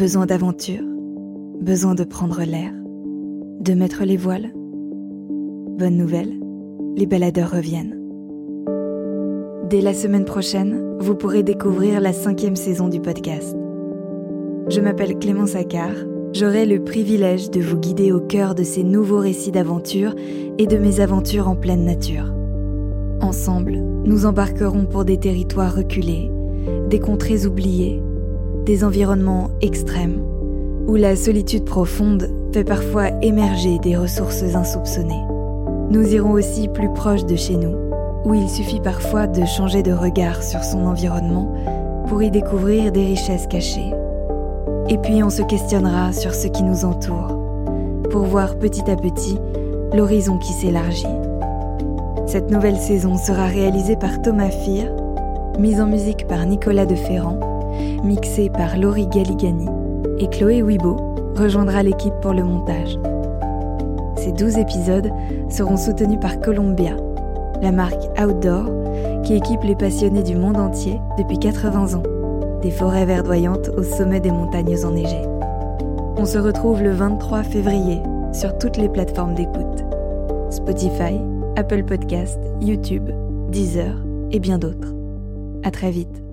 Besoin d'aventure Besoin de prendre l'air De mettre les voiles Bonne nouvelle, les baladeurs reviennent. Dès la semaine prochaine, vous pourrez découvrir la cinquième saison du podcast. Je m'appelle Clémence Accard, j'aurai le privilège de vous guider au cœur de ces nouveaux récits d'aventure et de mes aventures en pleine nature. Ensemble, nous embarquerons pour des territoires reculés, des contrées oubliées, des environnements extrêmes, où la solitude profonde fait parfois émerger des ressources insoupçonnées. Nous irons aussi plus proche de chez nous, où il suffit parfois de changer de regard sur son environnement pour y découvrir des richesses cachées. Et puis on se questionnera sur ce qui nous entoure, pour voir petit à petit l'horizon qui s'élargit. Cette nouvelle saison sera réalisée par Thomas Fir, mise en musique par Nicolas de Ferrand, mixée par Laurie Galigani, et Chloé Wibo rejoindra l'équipe pour le montage. Ces 12 épisodes seront soutenus par Columbia, la marque Outdoor qui équipe les passionnés du monde entier depuis 80 ans, des forêts verdoyantes au sommet des montagnes enneigées. On se retrouve le 23 février sur toutes les plateformes d'écoute. Spotify, Apple Podcast, YouTube, Deezer et bien d'autres. À très vite.